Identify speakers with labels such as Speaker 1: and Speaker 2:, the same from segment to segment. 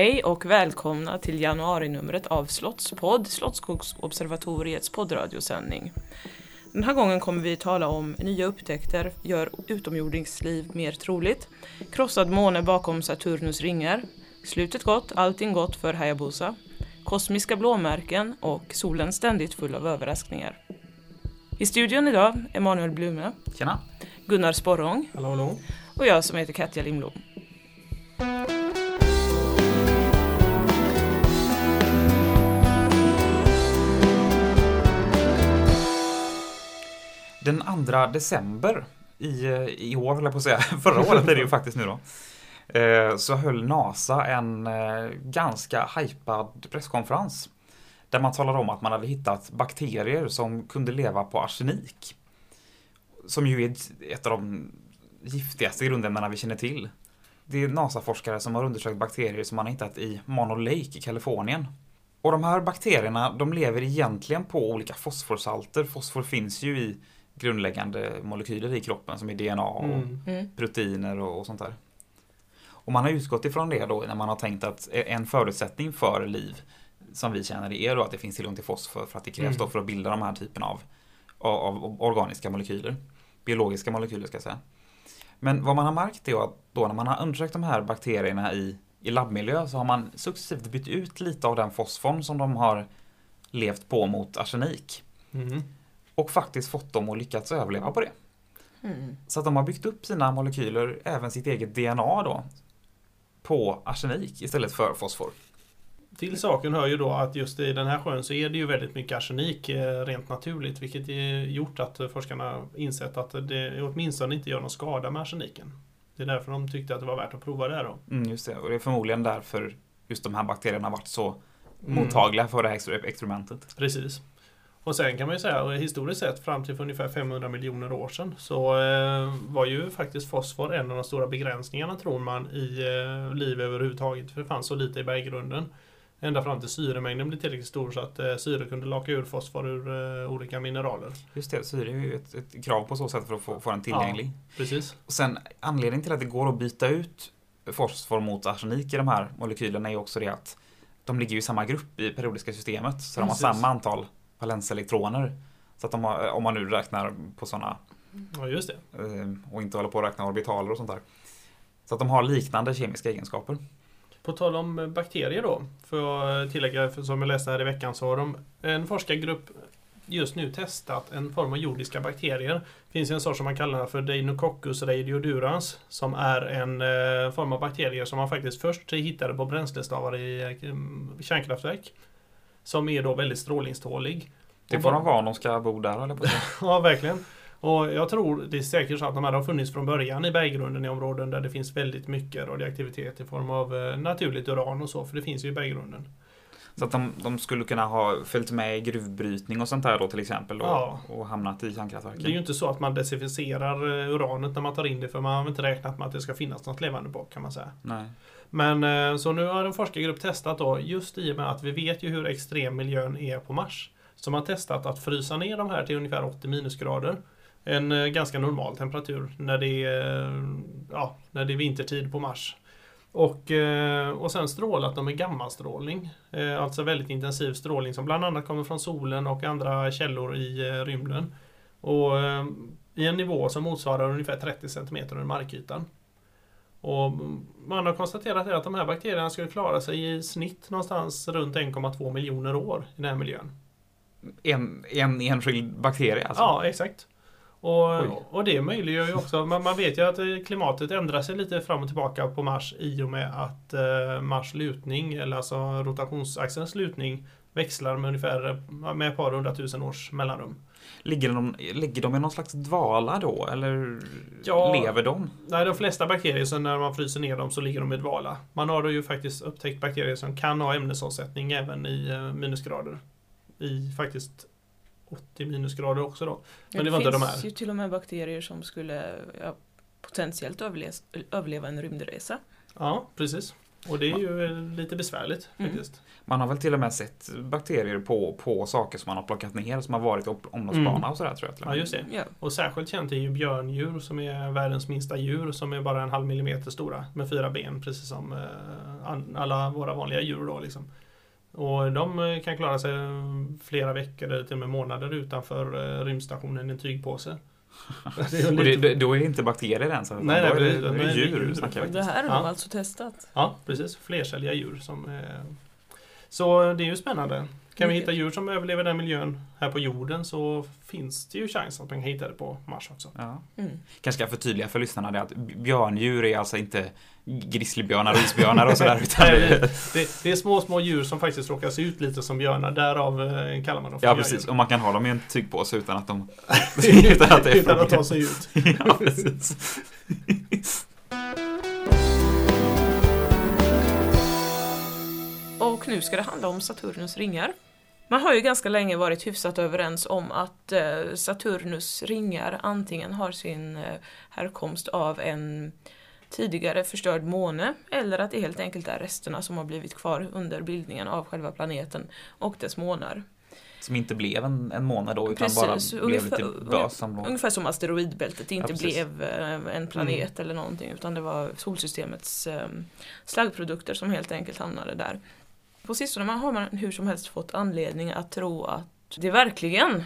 Speaker 1: Hej och välkomna till januarinumret av Slottspodd, Slottsskogsobservatoriets poddradiosändning. Den här gången kommer vi tala om nya upptäckter gör utomjordingsliv mer troligt, krossad måne bakom Saturnus ringar, slutet gott, allting gott för Hayabusa, kosmiska blåmärken och solen ständigt full av överraskningar. I studion idag Emanuel Blume,
Speaker 2: Tjena!
Speaker 1: Gunnar Sporrong
Speaker 3: Hallå, hallå.
Speaker 1: och jag som heter Katja Lindblom.
Speaker 2: Den 2 december i, eh, i år, höll jag på att säga, förra året är det ju faktiskt nu då. eh, Så höll NASA en eh, ganska hypad presskonferens. Där man talade om att man hade hittat bakterier som kunde leva på arsenik. Som ju är ett- ett av de giftigaste grundämnena vi känner till. Det är NASA-forskare som har undersökt bakterier som man har hittat i Mono Lake i Kalifornien. Och de här bakterierna, de lever egentligen på olika fosforsalter. Fosfor finns ju i grundläggande molekyler i kroppen som är DNA och
Speaker 3: Mm.
Speaker 1: Mm.
Speaker 2: proteiner och, och sånt där. Och man har utgått ifrån det då när man har tänkt att en förutsättning för liv som vi känner det är då att det finns tillgång till fosfor för att det krävs
Speaker 3: Mm.
Speaker 2: då för att bilda de här typen av, av, av organiska molekyler. Biologiska molekyler ska jag säga. Men vad man har märkt är att då när man har undersökt de här bakterierna i, i labbmiljö så har man successivt bytt ut lite av den fosforn som de har levt på mot arsenik.
Speaker 3: Mm.
Speaker 2: Och faktiskt fått dem att lyckas överleva på det.
Speaker 1: Mm.
Speaker 2: Så att de har byggt upp sina molekyler, även sitt eget DNA då, på arsenik istället för fosfor.
Speaker 3: Till saken hör ju då att just i den här sjön så är det ju väldigt mycket arsenik eh, rent naturligt. Vilket är gjort att forskarna insett att det åtminstone inte gör någon skada med arseniken. Det är därför de tyckte att det var värt att prova det då.
Speaker 2: Mm, just det, och det är förmodligen därför just de här bakterierna har varit så
Speaker 3: Mm.
Speaker 2: mottagliga för det här exper- experimentet.
Speaker 3: Precis. Och sen kan man ju säga, historiskt sett fram till för ungefär 500 miljoner år sedan så eh, var ju faktiskt fosfor en av de stora begränsningarna tror man i eh, liv överhuvudtaget. För det fanns så lite i berggrunden. Ända fram till syremängden blev tillräckligt stor så att eh, syre kunde laka ur fosfor ur eh, olika mineraler.
Speaker 2: Just det, syre är ju ett, ett krav på så sätt för att få, få den tillgänglig.
Speaker 3: Precis.
Speaker 2: Och sen anledningen till att det går att byta ut fosfor mot arsenik i de här molekylerna är ju också det att de ligger i samma grupp i periodiska systemet. Så de har
Speaker 3: Precis.
Speaker 2: samma antal valenselektroner. Så att de har, om man nu räknar på sådana
Speaker 3: Ja, just det.
Speaker 2: eh, och inte håller på att räkna orbitaler och sånt där. Så att de har liknande kemiska egenskaper.
Speaker 3: På tal om eh, bakterier då, får jag tillägga, för som jag läste här i veckan så har de en forskargrupp just nu testat en form av jordiska bakterier. Det finns en sort som man kallar för Deinococcus radiodurans som är en eh, form av bakterier som man faktiskt först hittade på bränslestavar i eh, kärnkraftverk. Som är då väldigt strålningstålig.
Speaker 2: Det får de vara om de ska bo där, eller på.
Speaker 3: Ja, verkligen. Och jag tror det är säkert så att de här har funnits från början i berggrunden i områden där det finns väldigt mycket radioaktivitet i form av eh, naturligt uran och så, för det finns ju i berggrunden.
Speaker 2: Så att de, de skulle kunna ha följt med i gruvbrytning och sånt där då till exempel och,
Speaker 3: Ja.
Speaker 2: och hamnat i kärnkraftverken.
Speaker 3: Det är ju inte så att man desinficerar eh, uranet när man tar in det, för man har inte räknat med att det ska finnas något levande bak kan man säga.
Speaker 2: Nej.
Speaker 3: Men eh, så nu har en forskargrupp testat då, just i och med att vi vet ju hur extrem miljön är på Mars. Så man har testat att frysa ner de här till ungefär 80 minusgrader. En eh, ganska normal temperatur när det är, eh, ja, när det är vintertid på Mars. Och, och sen strålat dem med gammastrålning. Alltså väldigt intensiv strålning som bland annat kommer från solen och andra källor i rymden. Och i en nivå som motsvarar ungefär 30 cm under markytan. Och man har konstaterat att de här bakterierna skulle klara sig i snitt någonstans runt 1,2 miljoner år i den här miljön.
Speaker 2: En, en enskild bakterie alltså?
Speaker 3: Ja, exakt. Och,
Speaker 4: Oj.
Speaker 3: och det möjliggör ju också, man, man vet ju att eh, klimatet ändrar sig lite fram och tillbaka på Mars i och med att eh, Mars lutning, eller alltså rotationsaxelns lutning, växlar med ungefär eh, med ett par hundratusen års mellanrum.
Speaker 4: Ligger de, ligger de i någon slags dvala då? Eller
Speaker 3: Ja.
Speaker 4: lever de?
Speaker 3: Nej, de flesta bakterier, så när man fryser ner dem så ligger de i dvala. Man har då ju faktiskt upptäckt bakterier som kan ha ämnesomsättning även i eh, minusgrader. I faktiskt 80 minusgrader också då. Men det var inte de
Speaker 1: finns
Speaker 3: här.
Speaker 1: ju till och med bakterier som skulle ja, potentiellt överleva, överleva en rymdresa.
Speaker 3: Ja, precis. Och det är ju eh, lite besvärligt
Speaker 1: Mm.
Speaker 3: faktiskt.
Speaker 4: Man har väl till och med sett bakterier på, på saker som man har plockat ner som har varit i omloppsbana
Speaker 3: Mm.
Speaker 4: och sådär tror jag.
Speaker 3: Ja, just det.
Speaker 1: Ja.
Speaker 3: Och särskilt känt är ju björndjur som är världens minsta djur som är bara en halv millimeter stora med fyra ben precis som eh, alla våra vanliga djur då liksom. Och de eh, kan klara sig flera veckor eller till och med månader utanför rymdstationen i en tygpåse. Det är ju
Speaker 4: Och det,
Speaker 3: lite-
Speaker 4: det, då är det inte bakterier ens, utan
Speaker 3: Nej, nej,
Speaker 4: då är det,
Speaker 3: Nej, det är
Speaker 4: djur
Speaker 3: djur
Speaker 4: snackar.
Speaker 1: Det här har
Speaker 3: Ja.
Speaker 1: de alltså testat.
Speaker 3: Ja, precis. Flercelliga djur som eh, Så det är ju spännande. Kan vi hitta djur som överlever den miljön här på jorden så finns det ju chans att man kan hitta det på Mars också.
Speaker 4: Ja.
Speaker 1: Mm.
Speaker 4: Kanske ska förtydliga för lyssnarna det att björndjur är alltså inte grizzlybjörnar och isbjörnar och sådär. Utan det,
Speaker 3: Det, det är små, små djur som faktiskt råkar se ut lite som björnar. Därav eh, kallar man dem för
Speaker 4: ja, precis. Och man kan ha dem i en tygpåse utan att de... utan att det är
Speaker 3: Utan att ta sig ut.
Speaker 4: ja, precis.
Speaker 1: Och nu ska det handla om Saturnus ringar. Man har ju ganska länge varit hyfsat överens om att eh, Saturnus ringar antingen har sin eh, härkomst av en tidigare förstörd måne eller att det helt enkelt är resterna som har blivit kvar under bildningen av själva planeten och dess månar.
Speaker 4: Som inte blev en, en månad då utan
Speaker 1: Precis,
Speaker 4: bara blev
Speaker 1: ungefär-
Speaker 4: lite bös.
Speaker 1: Ungefär som asteroidbältet inte
Speaker 4: Ja,
Speaker 1: blev eh, en planet eller någonting utan det var solsystemets slaggprodukter som helt enkelt hamnade där. På sistone har man hur som helst fått anledning att tro att det verkligen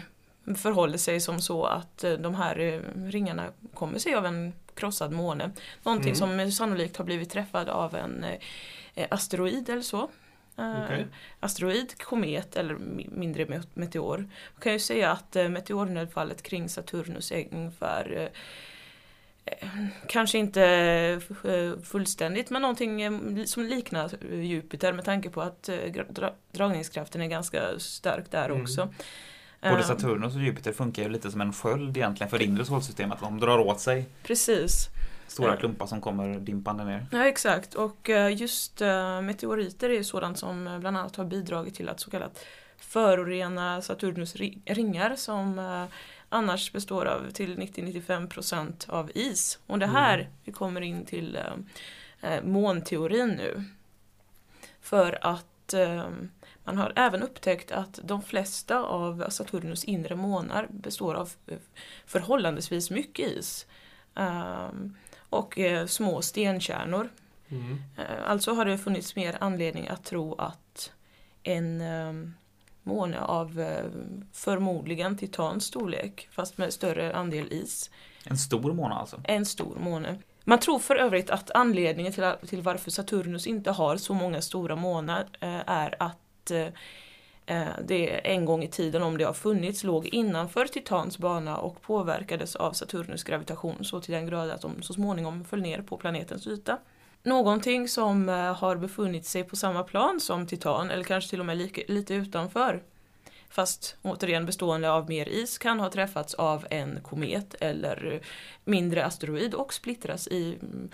Speaker 1: förhåller sig som så att eh, de här eh, ringarna kommer sig av en krossad måne. Någonting
Speaker 3: Mm.
Speaker 1: som eh, sannolikt har blivit träffad av en asteroid eller så.
Speaker 3: Okej.
Speaker 1: Asteroid, komet eller mi- mindre me- meteor. Man kan ju säga att meteornedfallet kring Saturnus är ungefär Kanske inte eh, fullständigt men någonting eh, som liknar eh, Jupiter med tanke på att eh, dra- dragningskraften är ganska stark där
Speaker 3: Mm.
Speaker 1: också.
Speaker 4: Både
Speaker 1: Eh,
Speaker 4: Saturnus och Jupiter funkar ju lite som en sköld egentligen för det inre solsystemet. De drar åt sig
Speaker 1: Precis.
Speaker 4: stora klumpar som kommer dimpande ner.
Speaker 1: Ja exakt och eh, just eh, meteoriter är ju sådant som eh, bland annat har bidragit till att så kallat förorena Saturnus ri- ringar som eh, annars består av till 90-95% av is. Och det här,
Speaker 3: Mm.
Speaker 1: vi kommer in till eh, eh, månteorin nu. För att eh, man har även upptäckt att de flesta av Saturnus inre månar består av eh, förhållandevis mycket is. Ehm, och eh, små stenkärnor.
Speaker 3: Mm.
Speaker 1: Eh, alltså har det funnits mer anledning att tro att en eh, måne av eh, förmodligen titans storlek, fast med större andel is,
Speaker 4: En stor måne alltså.
Speaker 1: en stor måne. Man tror för övrigt att anledningen till, till varför Saturnus inte har så många stora månar eh, är att eh, eh, det en gång i tiden, om det har funnits, låg innanför Titans bana och påverkades av Saturnus gravitation så till den grad att de så småningom föll ner på planetens yta. Någonting som eh, har befunnit sig på samma plan som Titan, eller kanske till och med lika, lite utanför, fast återigen bestående av mer is, kan ha träffats av en komet eller mindre asteroid och splittras i mm,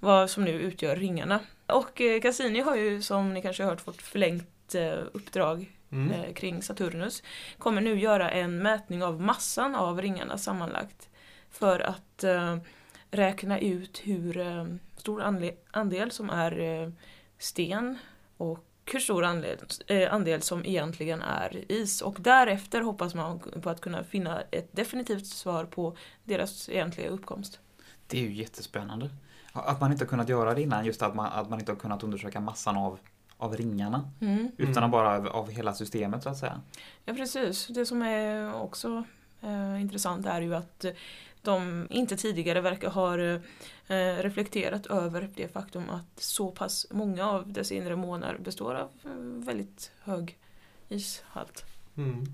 Speaker 1: vad som nu utgör ringarna. Och eh, Cassini har ju som ni kanske har hört fått förlängt eh, uppdrag
Speaker 3: Mm.
Speaker 1: kring Saturnus. Kommer nu göra en mätning av massan av ringarna sammanlagt. För att räkna ut hur stor andel som är eh, sten och hur stor andel, eh, andel som egentligen är is. Och därefter hoppas man på att kunna finna ett definitivt svar på deras egentliga uppkomst.
Speaker 4: Det är ju jättespännande. Att man inte har kunnat göra det innan, just att man, att man inte har kunnat undersöka massan av, av ringarna.
Speaker 1: Mm.
Speaker 4: Utan
Speaker 3: Mm.
Speaker 4: bara av, av hela systemet så att säga.
Speaker 1: Ja precis. Det som är också eh, intressant är ju att eh, de inte tidigare verkar ha eh, reflekterat över det faktum att så pass många av dess inre månar består av eh, väldigt hög ishalt.
Speaker 3: Mm.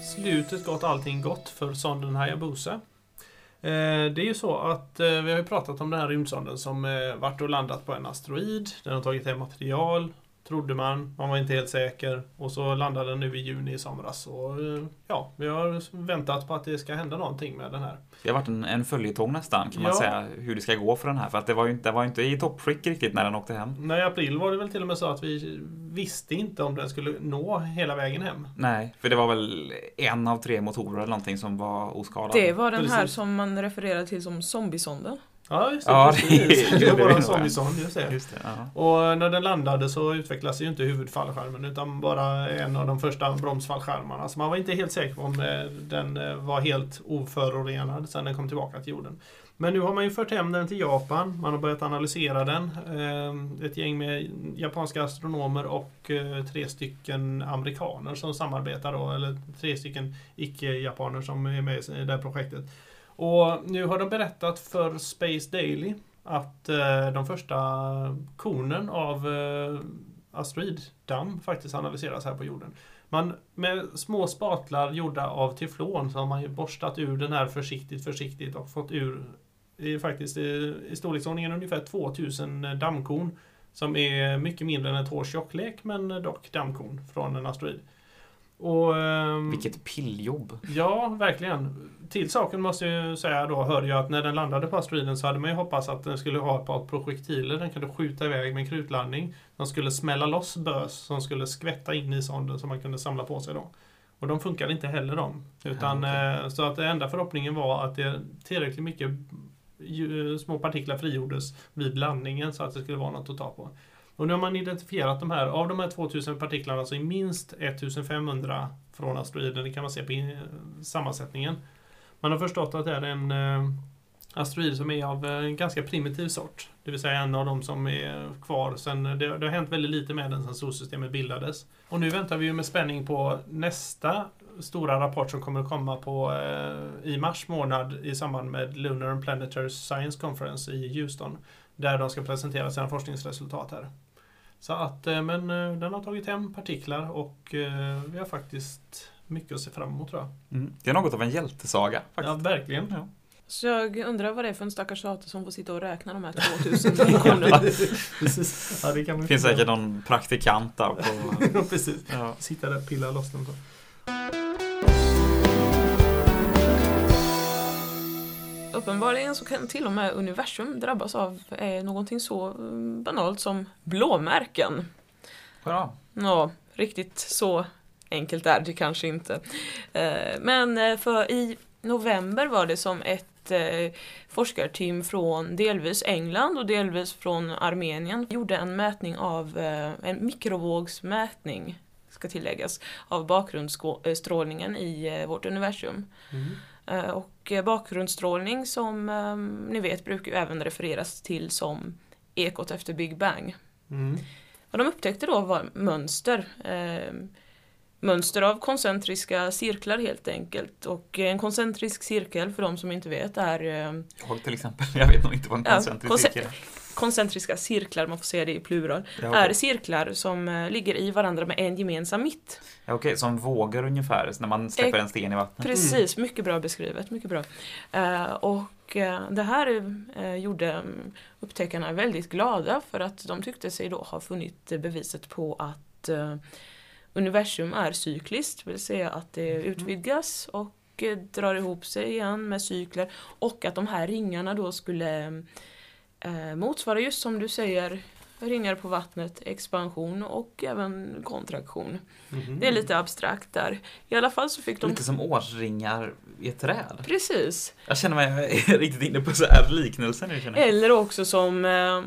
Speaker 3: slutet gått allting gott för sonden Hayabusa. Eh, Det är ju så att vi har ju pratat om den här rymdsonden som varit och landat på en asteroid. Den har tagit hem material, trodde man. Man var inte helt säker. Och så landade den nu i juni i somras. Och eh, ja, vi har väntat på att det ska hända någonting med den här.
Speaker 4: Det har varit en, en följetong nästan kan man
Speaker 3: Ja.
Speaker 4: säga hur det ska gå för den här. För att det var ju inte, det var inte i toppskick riktigt när den åkte hem.
Speaker 3: Nej, i april var det väl till och med så att vi visste inte om den skulle nå hela vägen hem.
Speaker 4: Nej, för det var väl en av tre motorer eller någonting som var oskadad.
Speaker 1: Det var den här
Speaker 3: Precis.
Speaker 1: som man refererar till som zombiesonden.
Speaker 3: Ja, just det.
Speaker 4: Ja,
Speaker 3: precis.
Speaker 4: det-
Speaker 3: det var våran
Speaker 4: vet jag.
Speaker 3: zombiesond, just det.
Speaker 4: Just det, ja.
Speaker 3: Och när den landade så utvecklades ju inte huvudfallskärmen utan bara en av de första bromsfallskärmarna. Så man var inte helt säker på om eh, den eh, var helt oförorenad sen den kom tillbaka till jorden. Men nu har man ju fört hem den till Japan. Man har börjat analysera den. Eh, Ett gäng med japanska astronomer och tre stycken amerikaner som samarbetar då. Eller tre stycken icke-japaner som är med i det här projektet. Och nu har de berättat för Space Daily att eh, de första kornen av eh, asteroiddamm faktiskt analyseras här på jorden. Man, med små spatlar gjorda av teflon så har man ju borstat ur den här försiktigt, försiktigt och fått ur i, faktiskt i, i storleksordningen ungefär 2000 dammkorn som är mycket mindre än ett hårs tjocklek men dock dammkorn från en asteroid. Och, ehm,
Speaker 4: Vilket pilljobb.
Speaker 3: Ja, verkligen. Till saken måste jag ju säga då, hörde jag att när den landade på asteroiden så hade man ju hoppats att den skulle ha ett par projektiler den kunde skjuta iväg med en krutlandning. De skulle smälla loss bös som skulle skvätta in i sonden som man kunde samla på sig då. Och de funkade inte heller de. Utan,
Speaker 4: Ja,
Speaker 3: eh, Så att den enda förhoppningen var att det tillräckligt mycket små partiklar frigjordes vid landningen så att det skulle vara något att ta på. Och nu har man identifierat de här, av de här 2000 partiklarna så är minst 1500 från asteroiden, det kan man se på in- sammansättningen. Man har förstått att det är en eh, asteroid som är av eh, en ganska primitiv sort. Det vill säga en av de som är kvar sen, eh, det, det har hänt väldigt lite med den sedan solsystemet bildades. Och nu väntar vi ju med spänning på nästa stora rapport som kommer att komma på, eh, i mars månad i samband med Lunar and Planetary Science Conference i Houston. Där de ska presentera sina forskningsresultat här. Så att, eh, men eh, den har tagit hem partiklar och eh, vi har faktiskt mycket att se fram emot tror jag.
Speaker 4: Mm. Det är något av en hjältesaga
Speaker 3: Ja,
Speaker 4: faktiskt.
Speaker 3: verkligen.
Speaker 4: Ja.
Speaker 1: Så jag undrar vad det är för en stackars sate som får sitta och räkna de här 2000 kronorna.
Speaker 3: Precis. Ja, det kan
Speaker 4: finns säkert någon praktikant där på...
Speaker 3: på. Precis.
Speaker 4: Ja.
Speaker 3: Sitta där och pilla loss dem. Så.
Speaker 1: Uppenbarligen så kan till och med universum drabbas av eh, någonting så mm, banalt som blåmärken.
Speaker 4: Hurra.
Speaker 1: Ja, riktigt så enkelt är det kanske inte. Eh, Men eh, för i november var det som ett eh, forskarteam från delvis England och delvis från Armenien gjorde en mätning av en mikrovågsmätning ska tilläggas, av bakgrundsstrålningen i vårt universum. Eh, Och eh, bakgrundsstrålning som eh, ni vet brukar ju även refereras till som ekot efter Big Bang.
Speaker 3: Mm.
Speaker 1: Vad de upptäckte då var mönster. Mönster av koncentriska cirklar helt enkelt. Och en koncentrisk cirkel, för de som inte vet, är eh,
Speaker 4: Jag till exempel. Jag vet nog inte vad en
Speaker 1: Ja,
Speaker 4: koncentrisk
Speaker 1: konce-
Speaker 4: cirkel är.
Speaker 1: koncentriska cirklar, man får säga det i plural,
Speaker 4: Ja,
Speaker 1: är cirklar som eh, ligger i varandra med en gemensam mitt.
Speaker 4: Ja, Okej, som vågor ungefär, när man släpper
Speaker 1: Ex-
Speaker 4: en sten i vattnet.
Speaker 1: Precis, mycket bra beskrivet. Mycket bra. Eh, och det här gjorde mm, upptäckarna väldigt glada för att de tyckte sig då ha funnit beviset på att universum är cykliskt, det vill säga att det utvidgas och eh, drar ihop sig igen med cykler och att de här ringarna då skulle eh, motsvara just som du säger ringar på vattnet, expansion och även kontraktion.
Speaker 3: Mhm.
Speaker 1: Det är lite abstrakt där. I alla fall så fick de
Speaker 4: Lite som årsringar i ett träd.
Speaker 1: Precis.
Speaker 4: Jag känner mig riktigt inne på så här liknelser nu känner jag.
Speaker 1: Eller också som eh,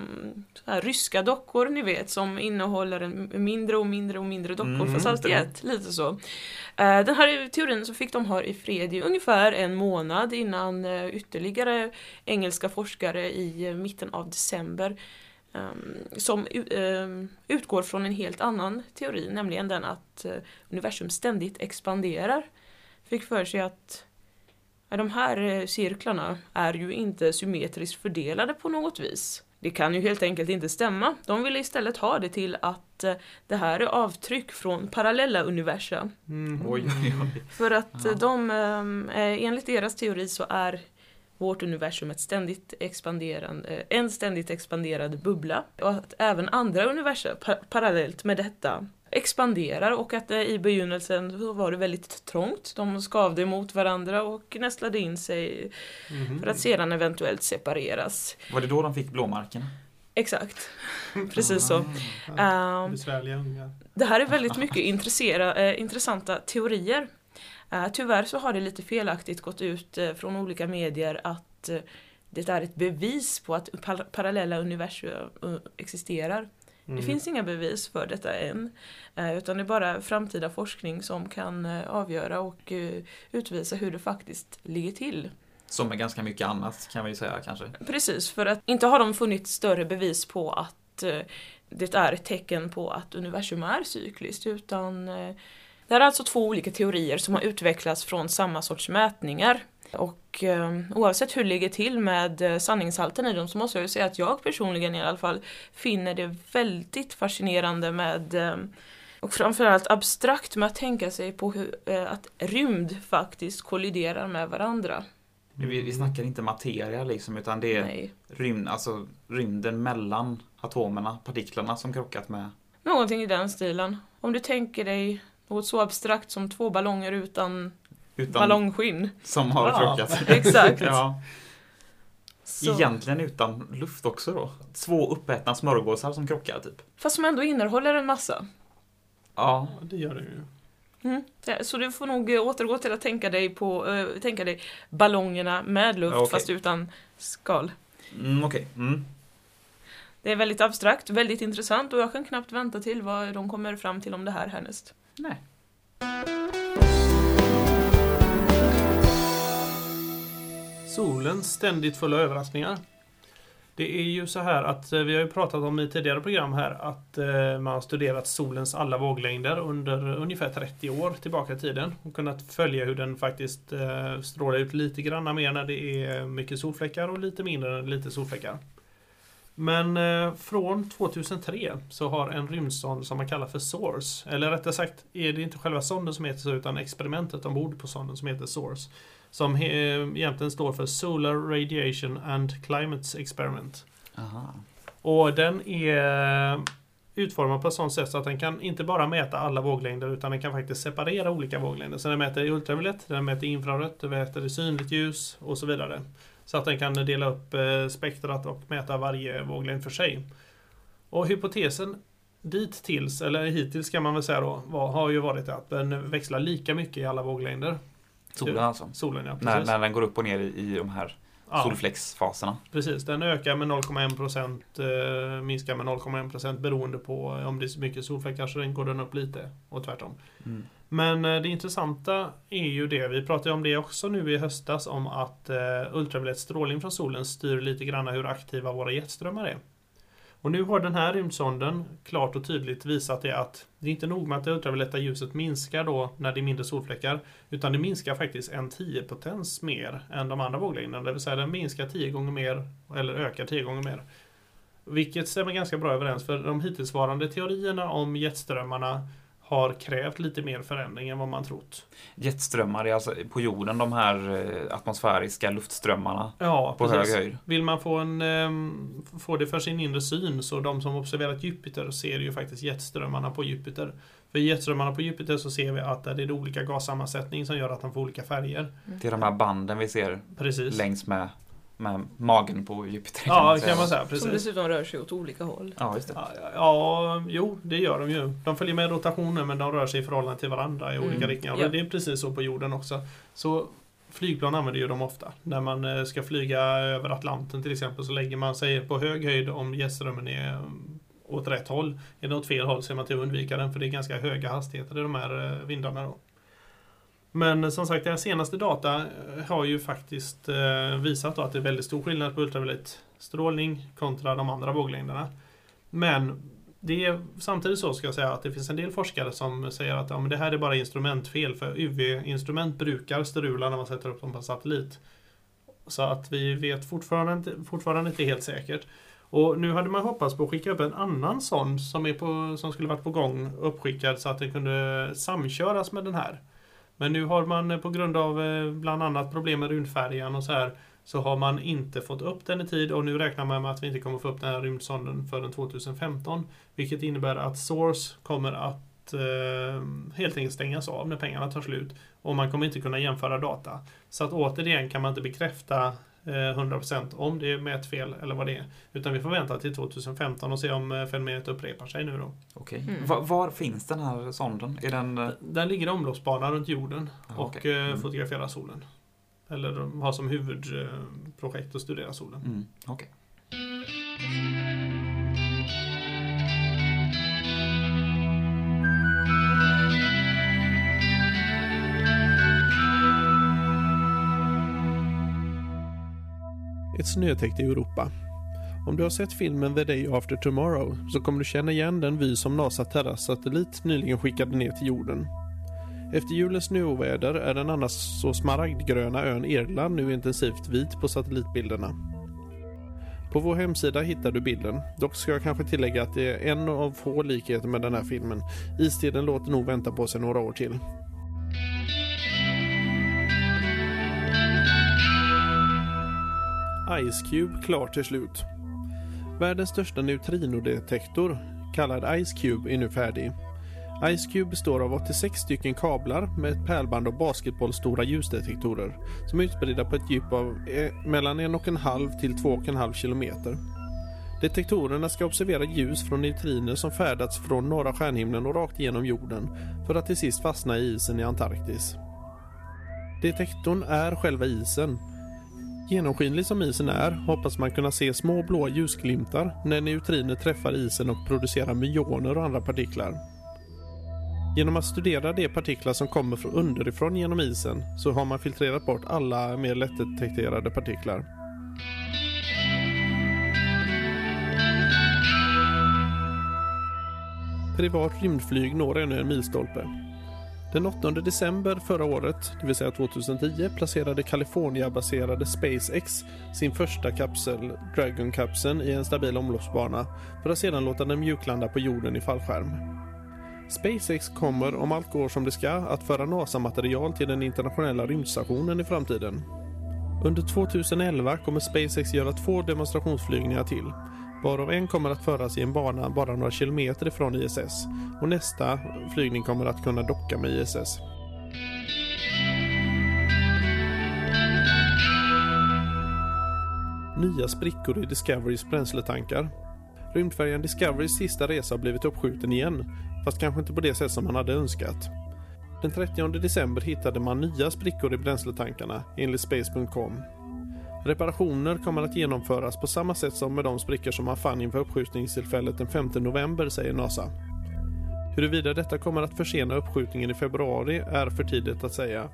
Speaker 1: så här, ryska dockor, ni vet, som innehåller en mindre och mindre och mindre dockor,
Speaker 4: Mm,
Speaker 1: fast allt i ett. Lite så. Eh, den här teorin så fick de ha i fred i ungefär en månad innan eh, ytterligare engelska forskare i eh, mitten av december eh, som u- eh, utgår från en helt annan teori, nämligen den att eh, universum ständigt expanderar. Fick för sig att de här eh, cirklarna är ju inte symmetriskt fördelade på något vis. Det kan ju helt enkelt inte stämma. De ville istället ha det till att eh, det här är avtryck från parallella universa.
Speaker 3: Mm.
Speaker 4: Oj, oj, oj.
Speaker 1: För att
Speaker 4: Ja.
Speaker 1: eh, de, enligt deras teori så är vårt universum ett ständigt expanderande, en ständigt expanderad bubbla. Och att även andra universum pa- parallellt med detta expanderar och att eh, i begynnelsen så var det väldigt trångt. De skavde mot varandra och nästlade in sig
Speaker 3: Mhm.
Speaker 1: för att sedan eventuellt separeras.
Speaker 4: Var det då de fick blåmärken?
Speaker 1: Exakt, precis så.
Speaker 3: Ja,
Speaker 1: Ehm. Det här är väldigt mycket eh, intressanta teorier. Eh, tyvärr så har det lite felaktigt gått ut från olika medier att det är ett bevis på att par- parallella universum existerar.
Speaker 3: Mm.
Speaker 1: Det finns inga bevis för detta än. Eh, utan det är bara framtida forskning som kan eh, avgöra och eh, utvisa hur det faktiskt ligger till.
Speaker 4: Som med ganska mycket annat kan vi säga kanske.
Speaker 1: Precis, för att inte har de funnit större bevis på att det är ett tecken på att universum är cykliskt utan det är alltså två olika teorier som har utvecklats från samma sorts mätningar. Och eh, oavsett hur det ligger till med eh, sanningshalten i dem så måste jag ju säga att jag personligen i alla fall finner det väldigt fascinerande med eh, och framförallt abstrakt med att tänka sig på hur, eh, att rymd faktiskt kolliderar med varandra.
Speaker 4: Vi, vi snackar inte materia liksom utan det är
Speaker 1: Nej.
Speaker 4: rymd, alltså rymden mellan atomerna, partiklarna som krockat med
Speaker 1: Någonting i den stilen. Om du tänker dig något så abstrakt som två ballonger utan,
Speaker 4: utan,
Speaker 1: ballongskinn.
Speaker 4: som har
Speaker 3: Ja.
Speaker 4: krockat.
Speaker 1: Exakt.
Speaker 4: ja.
Speaker 1: Så,
Speaker 4: Egentligen utan luft också då. Två uppätna smörgåsar som krockar typ.
Speaker 1: fast som ändå innehåller en massa.
Speaker 4: Ja,
Speaker 3: det gör det ju.
Speaker 1: Mm. Så du får nog eh, återgå till att tänka dig på eh, tänka dig ballongerna med luft
Speaker 4: Ja, okej.
Speaker 1: fast utan skal.
Speaker 4: mm, okej. Mm.
Speaker 1: Det är väldigt abstrakt, väldigt intressant och jag kan knappt vänta till vad de kommer fram till om det här härnäst.
Speaker 4: Nej.
Speaker 3: Solen ständigt full av överraskningar. Det är ju så här att eh, vi har ju pratat om i tidigare program här att eh, man har studerat solens alla våglängder under ungefär 30 år tillbaka i tiden och kunnat följa hur den faktiskt eh, strålar ut lite grann mer när det är mycket solfläckar och lite mindre när det är lite solfläckar. Men från 2003 så har en rymdsond som man kallar för SOURCE, eller rättare sagt är det inte själva sonden som heter så utan experimentet ombord på sonden som heter SOURCE. Som he- egentligen står för Solar Radiation and Climate Experiment.
Speaker 4: Aha.
Speaker 3: Och den är utformad på ett sådant sätt så att den kan inte bara mäta alla våglängder utan den kan faktiskt separera olika våglängder. Så den mäter i ultraviolett, den mäter i infrarött, den mäter i synligt ljus och så vidare. Så att den kan dela upp eh, spektrat och mäta varje våglängd för sig. Och hypotesen dit tills, eller hittills kan man väl säga då, var, har ju varit att den växlar lika mycket i alla våglängder.
Speaker 4: Solen alltså.
Speaker 3: Solen ja,
Speaker 4: När,
Speaker 3: precis.
Speaker 4: när den går upp och ner i, i de här
Speaker 3: Ja.
Speaker 4: solfläcksfaserna.
Speaker 3: Precis, den ökar med 0,1% eh, minskar med 0,1% beroende på om det är så mycket solfläckar så den går den upp lite och tvärtom.
Speaker 4: Mm.
Speaker 3: Men eh, det intressanta är ju det, vi pratade om det också nu i höstas om att eh, ultraviolett strålning från solen styr lite grann hur aktiva våra jetströmmar är. Och nu har den här rymdsonden klart och tydligt visat det att det är inte nog med att det ultravioletta ljuset minskar då när det är mindre solfläckar utan det minskar faktiskt en 10-potens mer än de andra våglängderna. Det vill säga den minskar 10 gånger mer eller ökar 10 gånger mer. Vilket stämmer ganska bra överens för de hittillsvarande teorierna om jetströmmarna har krävt lite mer förändring än vad man trott.
Speaker 4: Jetströmmar är alltså på jorden de här eh, atmosfäriska luftströmmarna
Speaker 3: Ja,
Speaker 4: på
Speaker 3: precis.
Speaker 4: hög höjd.
Speaker 3: Vill man få, en, ehm, få det för sin inre syn så de som observerat Jupiter ser ju faktiskt jetströmmarna på Jupiter. För i jetströmmarna på Jupiter så ser vi att det är olika gassammansättning som gör att de får olika färger.
Speaker 4: Det är de här banden vi ser
Speaker 3: Precis.
Speaker 4: längs med, med magen på Jupiter.
Speaker 3: Ja, kan man säga.
Speaker 1: Som
Speaker 3: Precis.
Speaker 1: dessutom rör sig åt olika håll.
Speaker 4: Ja, just det.
Speaker 3: Ja, ja, jo, det gör de ju. De följer med rotationen men de rör sig i förhållande till varandra i
Speaker 1: Mm,
Speaker 3: olika riktningar.
Speaker 1: ja.
Speaker 3: Det är precis så på jorden också. Så flygplan använder ju de ofta. När man eh, ska flyga över Atlanten till exempel så lägger man sig på hög höjd om jetströmmen är mm, åt rätt håll. Är det åt fel håll ser man till att undvika den för det är ganska höga hastigheter i de här eh, vindarna. Då. Men som sagt, den senaste data eh, har ju faktiskt eh, visat då att det är väldigt stor skillnad på ultraviolett strålning kontra de andra våglängderna. Men det är samtidigt så ska jag säga att det finns en del forskare som säger att ja, men det här är bara instrumentfel för UV-instrument brukar strula när man sätter upp dem på en satellit. Så att vi vet fortfarande inte, fortfarande inte helt säkert. Och nu hade man hoppats på att skicka upp en annan sån som, är på, som skulle varit på gång uppskickad så att den kunde samköras med den här. Men nu har man eh, på grund av eh, bland annat problem med rymdfärjan och så här så har man inte fått upp den i tid och nu räknar man med att vi inte kommer få upp den här rymdsonden förrän 2015. Vilket innebär att Source kommer att eh, helt enkelt stängas av när pengarna tar slut. Och man kommer inte kunna jämföra data. Så att återigen kan man inte bekräfta 100% om det är mätfel eller vad det är. Utan vi får vänta till 2015 och se om eh, fenomenet upprepar sig nu då.
Speaker 4: Okej.
Speaker 1: Mm.
Speaker 4: Var, var finns den här sonden? Är den... eh,
Speaker 3: Den ligger i omloppsbana runt jorden
Speaker 4: Ja,
Speaker 3: och eh,
Speaker 4: Mm.
Speaker 3: fotograferar solen. Eller har som huvudprojekt att studera solen.
Speaker 4: Mm, okej.
Speaker 3: Ett snötäckt Europa. Om du har sett filmen The Day After Tomorrow så kommer du känna igen den vy som NASA Terra-satellit nyligen skickade ner till jorden. Efter julens snöoväder är den annars så smaragdgröna ön Irland nu intensivt vit på satellitbilderna. På vår hemsida hittar du bilden. Dock ska jag kanske tillägga att det är en av få likheter med den här filmen. Istiden låter nog vänta på sig några år till. Ice Cube klar till slut. Världens största neutrinodetektor, kallad Ice Cube, är nu färdig. Ice Cube består av 86 stycken kablar med ett pärlband av basketbollstora ljusdetektorer som är utspridda på ett djup av eh, mellan 1,5 till 2,5 kilometer. Detektorerna ska observera ljus från neutriner som färdats från norra stjärnhimlen och rakt genom jorden för att till sist fastna i isen i Antarktis. Detektorn är själva isen Genomskinlig som isen är hoppas man kunna se små blåa ljusglimtar när neutriner träffar isen och producerar myoner och andra partiklar. Genom att studera de partiklar som kommer från underifrån genom isen så har man filtrerat bort alla mer lättdetekterade partiklar. Privat rymdflyg når ännu en milstolpe. Den 8 december förra året, det vill säga 2010, placerade California-baserade SpaceX sin första kapsel, Dragon-kapseln, i en stabil omloppsbana för att sedan låta den mjuklanda på jorden i fallskärm. SpaceX kommer, om allt går som det ska, att föra NASA-material till den internationella rymdstationen i framtiden. Under 2011 kommer SpaceX göra två demonstrationsflygningar till, varav en kommer att föras i en bana bara några kilometer ifrån ISS och nästa flygning kommer att kunna docka med ISS. Nya sprickor i Discoverys bränsletankar. Rymdfärjan Discoverys sista resa har blivit uppskjuten igen, fast kanske inte på det sätt som man hade önskat. Den 30 december hittade man nya sprickor i bränsletankarna, enligt Space.com. Reparationer kommer att genomföras på samma sätt som med de sprickor som man fann inför uppskjutningstillfället den 5 november, säger NASA. Huruvida detta kommer att försena uppskjutningen i februari är för tidigt att säga.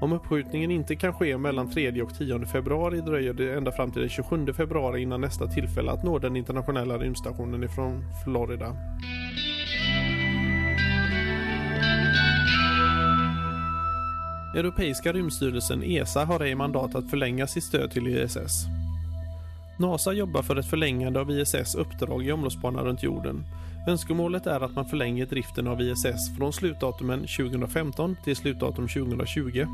Speaker 3: Om uppskjutningen inte kan ske mellan 3 och 10 februari dröjer det ända fram till den 27 februari innan nästa tillfälle att nå den internationella rymdstationen ifrån Florida. Europeiska rymdstyrelsen ESA har ej mandat att förlänga sitt stöd till ISS. NASA jobbar för ett förlängande av ISS uppdrag i omloppsbana runt jorden. Önskemålet är att man förlänger driften av ISS från slutdatumen 2015 till slutdatum 2020.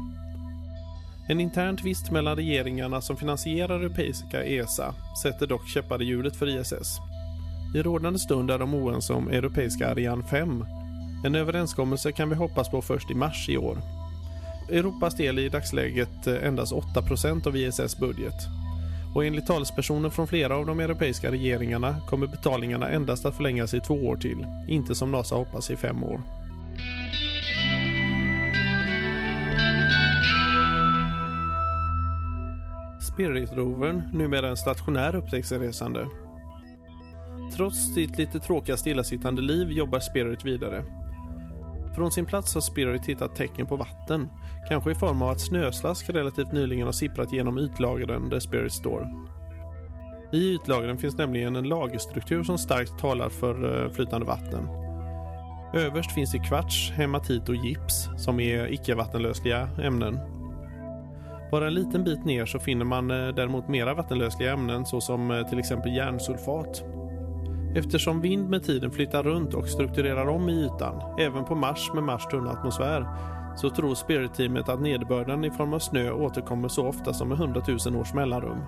Speaker 3: En intern tvist mellan regeringarna som finansierar europeiska ESA sätter dock käppar i hjulet för ISS. I rådande stund är de oense om europeiska Ariane 5. En överenskommelse kan vi hoppas på först i mars i år. Europas del är i dagsläget eh, endast 8% av ISS budget. Och enligt talespersoner från flera av de europeiska regeringarna kommer betalningarna endast att förlängas i två år till, inte som NASA hoppas i fem år. Spirit-rovern, numera en stationär upptäcktsresande. Trots sitt lite tråkiga stillasittande liv jobbar Spirit vidare. Från sin plats har Spirit hittat tecken på vatten, kanske i form av att snöslask relativt nyligen har sipprat genom ytlagren där Spirit står. I ytlagren finns nämligen en lagerstruktur som starkt talar för eh, flytande vatten. Överst finns det kvarts, hematit och gips som är icke-vattenlösliga ämnen. Bara en liten bit ner så finner man eh, däremot mera vattenlösliga ämnen såsom eh, till exempel järnsulfat. Eftersom vind med tiden flyttar runt och strukturerar om i ytan, även på Mars med Mars tunna atmosfär, så tror Spirit-teamet att nederbörden i form av snö återkommer så ofta som med 100 000 års mellanrum.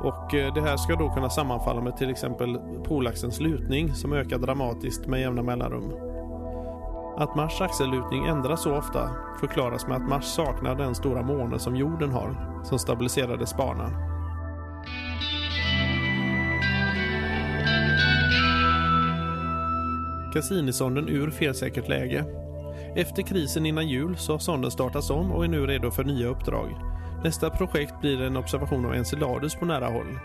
Speaker 3: Och eh, det här ska då kunna sammanfalla med till exempel polaxens lutning som ökar dramatiskt med jämna mellanrum. Att Mars axellutning ändras så ofta förklaras med att Mars saknar den stora måne som jorden har, som stabiliserar dess bana. Cassinisonden ur felsäkert läge. Efter krisen innan jul så har sonden startats om och är nu redo för nya uppdrag. Nästa projekt blir en observation av Enceladus på nära håll.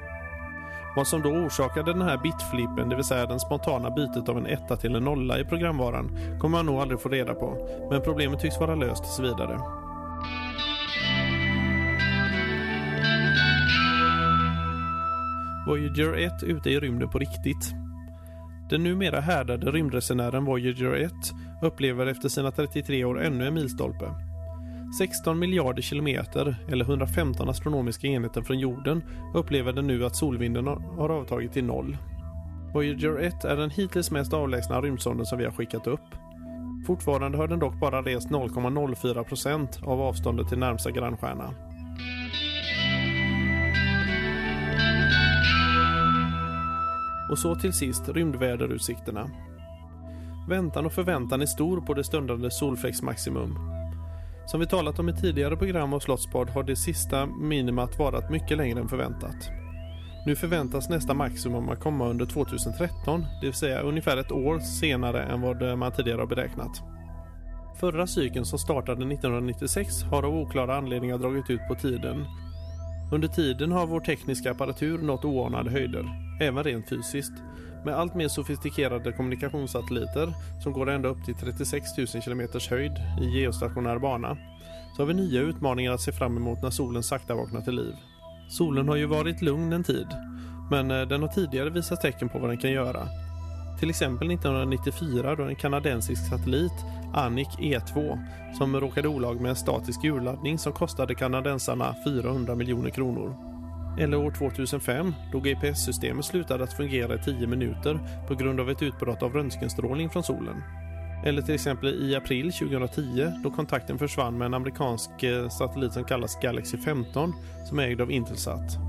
Speaker 3: Vad som då orsakade den här bitflippen, det vill säga den spontana bytet av en etta till en nolla i programvaran, kommer man nog aldrig få reda på, men problemet tycks vara löst tills vidare. Voyager 1 ute i rymden på riktigt. Den numera härdade rymdresenären Voyager 1 upplever efter sina 33 år ännu en milstolpe. 16 miljarder kilometer, eller 115 astronomiska enheter från jorden, upplever den nu att solvinden har avtagit till noll. Voyager 1 är den hittills mest avlägsna rymdsonden som vi har skickat upp. Fortfarande har den dock bara rest 0,04 procent av avståndet till närmsta grannstjärna. Och så till sist rymdväderutsikterna. Väntan och förväntan är stor på det stundande solfläcksmaximum. Som vi talat om i tidigare program av Slottsbad har det sista minimat varit mycket längre än förväntat. Nu förväntas nästa maximum att komma under 2013, det vill säga ungefär ett år senare än vad man tidigare har beräknat. Förra cykeln som startade 1996 har av oklara anledningar dragit ut på tiden. Under tiden har vår tekniska apparatur nått oanade höjder, även rent fysiskt. Med allt mer sofistikerade kommunikationssatelliter som går ända upp till 36 000 km höjd i geostationär bana så har vi nya utmaningar att se fram emot när solen sakta vaknar till liv. Solen har ju varit lugn en tid, men eh, den har tidigare visat tecken på vad den kan göra. Till exempel 1994 då en kanadensisk satellit, Annik E2, som råkade olag med en statisk urladdning som kostade kanadensarna 400 miljoner kronor. Eller år 2005 då GPS-systemet slutade att fungera i 10 minuter på grund av ett utbrott av röntgenstrålning från solen. Eller till exempel i april 2010 då kontakten försvann med en amerikansk eh, satellit som kallas Galaxy 15 som är ägd av Intelsat.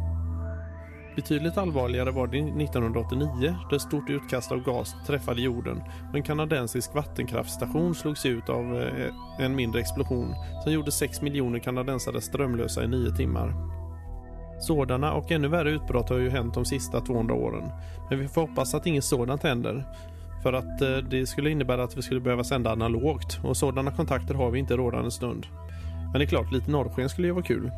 Speaker 3: Betydligt allvarligare var det 1989 då ett stort utkast av gas träffade jorden och en kanadensisk vattenkraftstation slogs ut av eh, en mindre explosion som gjorde 6 miljoner kanadensare strömlösa i 9 timmar. Sådana och ännu värre utbrott har ju hänt de sista 200 åren. Men vi får hoppas att inget sådant händer. För att eh, det skulle innebära att vi skulle behöva sända analogt och sådana kontakter har vi inte i rådande stund. Men det är klart, lite norrsken skulle ju vara kul.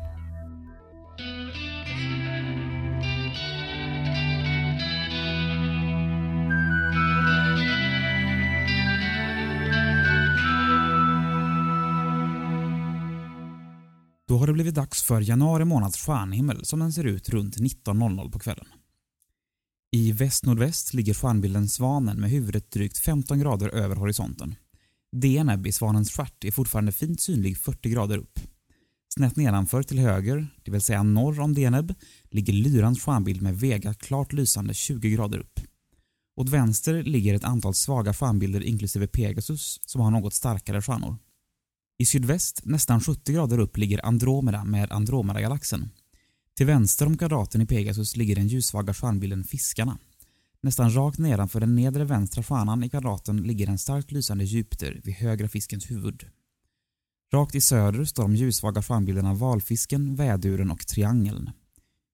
Speaker 2: Det blivit dags för januari månads stjärnhimmel som den ser ut runt 19.00 på kvällen. I väst-nordväst ligger stjärnbilden Svanen med huvudet drygt 15 grader över horisonten. Deneb i Svanens stjärt är fortfarande fint synlig 40 grader upp. Snett nedanför till höger, det vill säga norr om Deneb, ligger Lyrans stjärnbild med Vega klart lysande 20 grader upp. Åt vänster ligger ett antal svaga stjärnbilder inklusive Pegasus som har något starkare stjärnor. I sydväst, nästan 70 grader upp, ligger Andromeda med Andromedagalaxen. Till vänster om kvadraten i Pegasus ligger den ljussvaga stjärnbilden Fiskarna. Nästan rakt nedanför den nedre vänstra stjärnan i kvadraten ligger den starkt lysande Jupiter vid högra fiskens huvud. Rakt i söder står de ljussvaga stjärnbilderna Valfisken, Väduren och Triangeln.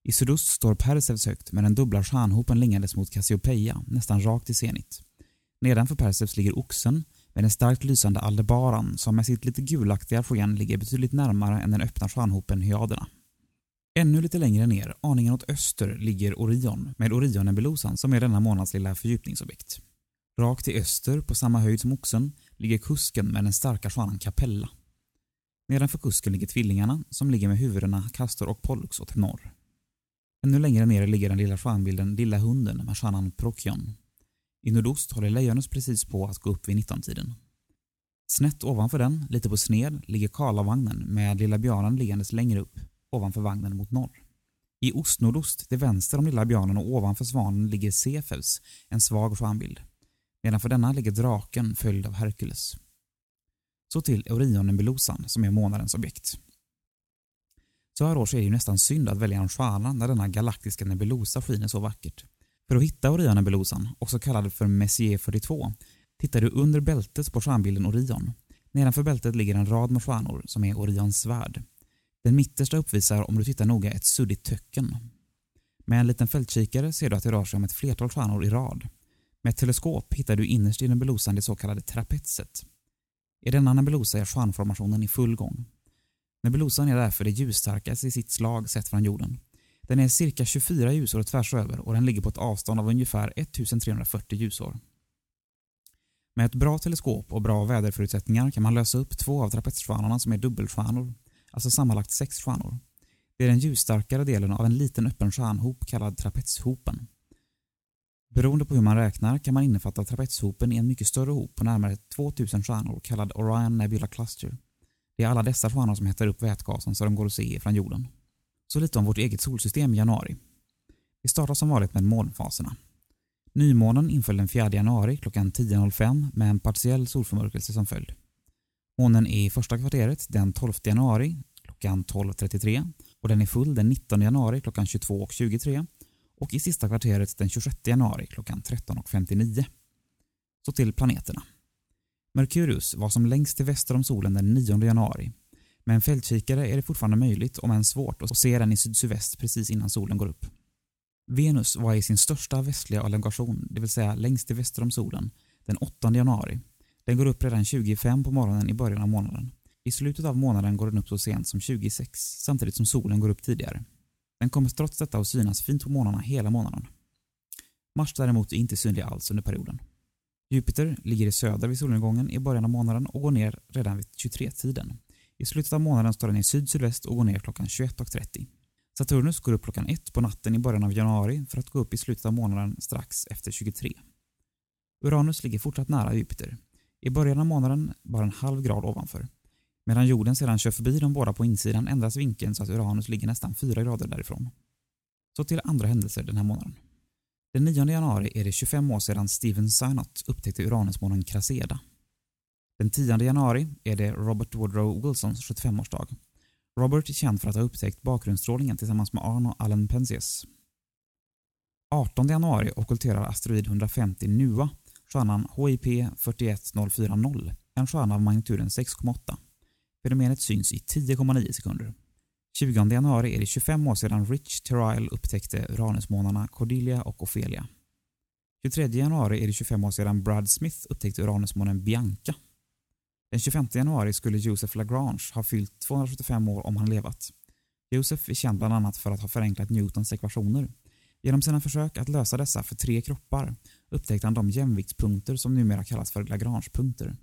Speaker 2: I sydost står Perseus högt med den dubbla stjärnhopen liggandes mot Cassiopeia, nästan rakt i zenit. Nedanför Perseus ligger Oxen med den starkt lysande Aldebaran som med sitt lite gulaktiga sken ligger betydligt närmare än den öppna stjärnhopen Hyaderna. Ännu lite längre ner, aningen åt öster, ligger Orion med Orionnebulosan som är denna månads lilla fördjupningsobjekt. Rakt till öster, på samma höjd som Oxen, ligger Kusken med den starka stjärnan Capella. Nedanför Kusken ligger Tvillingarna som ligger med huvudena Castor och Pollux åt norr. Ännu längre ner ligger den lilla stjärnbilden Lilla hunden med stjärnan Procyon. I nordost håller Lejonus precis på att gå upp vid 19-tiden. Snett ovanför den, lite på sned, ligger Karlavagnen med Lilla björnen liggandes längre upp, ovanför vagnen mot norr. I ostnordost, till vänster om Lilla björnen och ovanför svanen ligger Cefeus, en svag stjärnbild. Nedanför denna ligger draken följd av Herkules. Så till Orionnebulosan som är månadens objekt. Så här års är det ju nästan synd att välja en stjärna när denna galaktiska nebulosa skiner så vackert. För att hitta Orionnebulosan, också kallad för Messier 42, tittar du under bältet på stjärnbilden Orion. Nedanför bältet ligger en rad med stjärnor som är Orions svärd. Den mittersta uppvisar, om du tittar noga, ett suddigt töcken. Med en liten fältkikare ser du att det rör sig om ett flertal stjärnor i rad. Med ett teleskop hittar du innerst i nebulosan det så kallade trapetset. I denna nebulosa är stjärnformationen i full gång. Nebulosan är därför det ljusstarkaste i sitt slag sett från jorden. Den är cirka 24 ljusår tvärs över och den ligger på ett avstånd av ungefär 1340 ljusår. Med ett bra teleskop och bra väderförutsättningar kan man lösa upp två av trapetsstjärnorna som är dubbelstjärnor, alltså sammanlagt sex stjärnor. Det är den ljusstarkare delen av en liten öppen stjärnhop kallad trapetshopen. Beroende på hur man räknar kan man innefatta trapetshopen i en mycket större hop på närmare 2000 stjärnor kallad Orion Nebula Cluster. Det är alla dessa stjärnor som hettar upp vätgasen så de går att se från jorden. Så lite om vårt eget solsystem i januari. Vi startar som vanligt med månfaserna. Nymånen inföll den 4 januari klockan 10.05 med en partiell solförmörkelse som följd. Månen är i första kvarteret den 12 januari klockan 12.33 och den är full den 19 januari klockan 22.23 och i sista kvarteret den 26 januari klockan 13.59. Så till planeterna. Merkurius var som längst till väster om solen den 9 januari. Med en fältkikare är det fortfarande möjligt, om än svårt, att se den i sydsydväst precis innan solen går upp. Venus var i sin största västliga elongation, det vill säga längst till väster om solen, den 8 januari. Den går upp redan 25 på morgonen i början av månaden. I slutet av månaden går den upp så sent som 26, samtidigt som solen går upp tidigare. Den kommer trots detta att synas fint på månaderna hela månaden. Mars däremot är inte synlig alls under perioden. Jupiter ligger i söder vid solnedgången i början av månaden och går ner redan vid 23-tiden. I slutet av månaden står den i syd-sydväst och går ner klockan 21.30. Saturnus går upp klockan 1 på natten i början av januari för att gå upp i slutet av månaden strax efter 23. Uranus ligger fortsatt nära Jupiter. I början av månaden bara en halv grad ovanför. Medan jorden sedan kör förbi de båda på insidan ändras vinkeln så att Uranus ligger nästan 4 grader därifrån. Så till andra händelser den här månaden. Den 9 januari är det 25 år sedan Steven Synott upptäckte Uranusmånen Kraseda. Den 10 januari är det Robert Woodrow Wilsons 75-årsdag. Robert är känd för att ha upptäckt bakgrundsstrålningen tillsammans med Arno Allen Penzias. 18 januari ockulterar asteroid 150 NUA stjärnan HIP 41040, en stjärna av magnituden 6,8. Fenomenet syns i 10,9 sekunder. 20 januari är det 25 år sedan Rich Terrile upptäckte Uranusmånarna Cordelia och Ophelia. 23 januari är det 25 år sedan Brad Smith upptäckte Uranusmånen Bianca. Den 25 januari skulle Joseph Lagrange ha fyllt 275 år om han levat. Joseph är känd bland annat för att ha förenklat Newtons ekvationer. Genom sina försök att lösa dessa för tre kroppar upptäckte han de jämviktspunkter som numera kallas för Lagrangepunkter.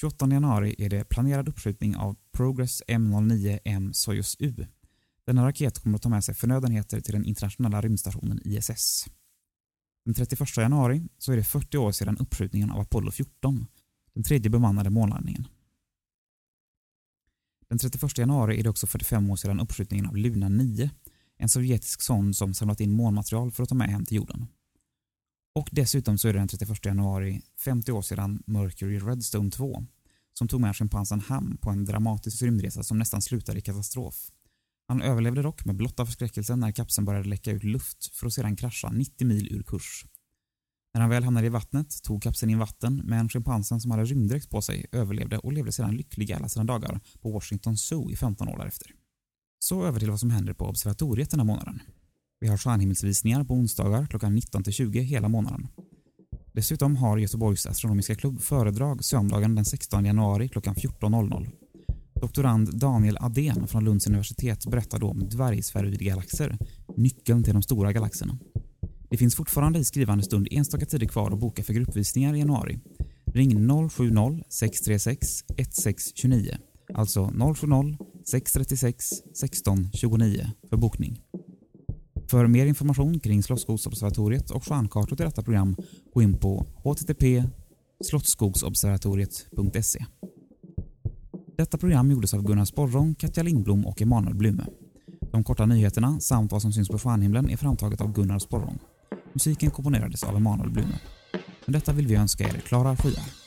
Speaker 2: 28 januari är det planerad uppskjutning av Progress M09M Soyuz U. Denna raket kommer att ta med sig förnödenheter till den internationella rymdstationen ISS. Den 31 januari så är det 40 år sedan uppskjutningen av Apollo 14, den tredje bemannade månlandningen. Den 31 januari är det också 45 år sedan uppskjutningen av Luna 9, en sovjetisk sond som samlat in månmaterial för att ta med hem till jorden. Och dessutom så är det den 31 januari 50 år sedan Mercury Redstone 2 som tog med schimpansen Ham på en dramatisk rymdresa som nästan slutade i katastrof. Han överlevde dock med blotta förskräckelsen när kapseln började läcka ut luft för att sedan krascha 90 mil ur kurs. När han väl hamnade i vattnet tog kapseln in vatten men schimpansen som hade rymddräkt på sig överlevde och levde sedan lycklig alla sina dagar på Washington Zoo i 15 år därefter. Så över till vad som händer på observatoriet den här månaden. Vi har stjärnhimmelsvisningar på onsdagar klockan 19-20 hela månaden. Dessutom har Göteborgs astronomiska klubb föredrag söndagen den 16 januari klockan 14.00. Doktorand Daniel Adén från Lunds universitet berättar då om dvärgsfäroidgalaxer, nyckeln till de stora galaxerna. Det finns fortfarande i skrivande stund enstaka tider kvar att boka för gruppvisningar i januari. Ring 070-636 1629, alltså 070-636 1629 för bokning. För mer information kring Slottsskogsobservatoriet och stjärnkartor till detta program gå in på http slottsskogsobservatoriet.se. Detta program gjordes av Gunnar Sporrong, Katja Lindblom och Emanuel Blume. De korta nyheterna samt vad som syns på stjärnhimlen är framtaget av Gunnar Sporrong. Musiken komponerades av Emanuel Blume. Med detta vill vi önska er Klara Skyar.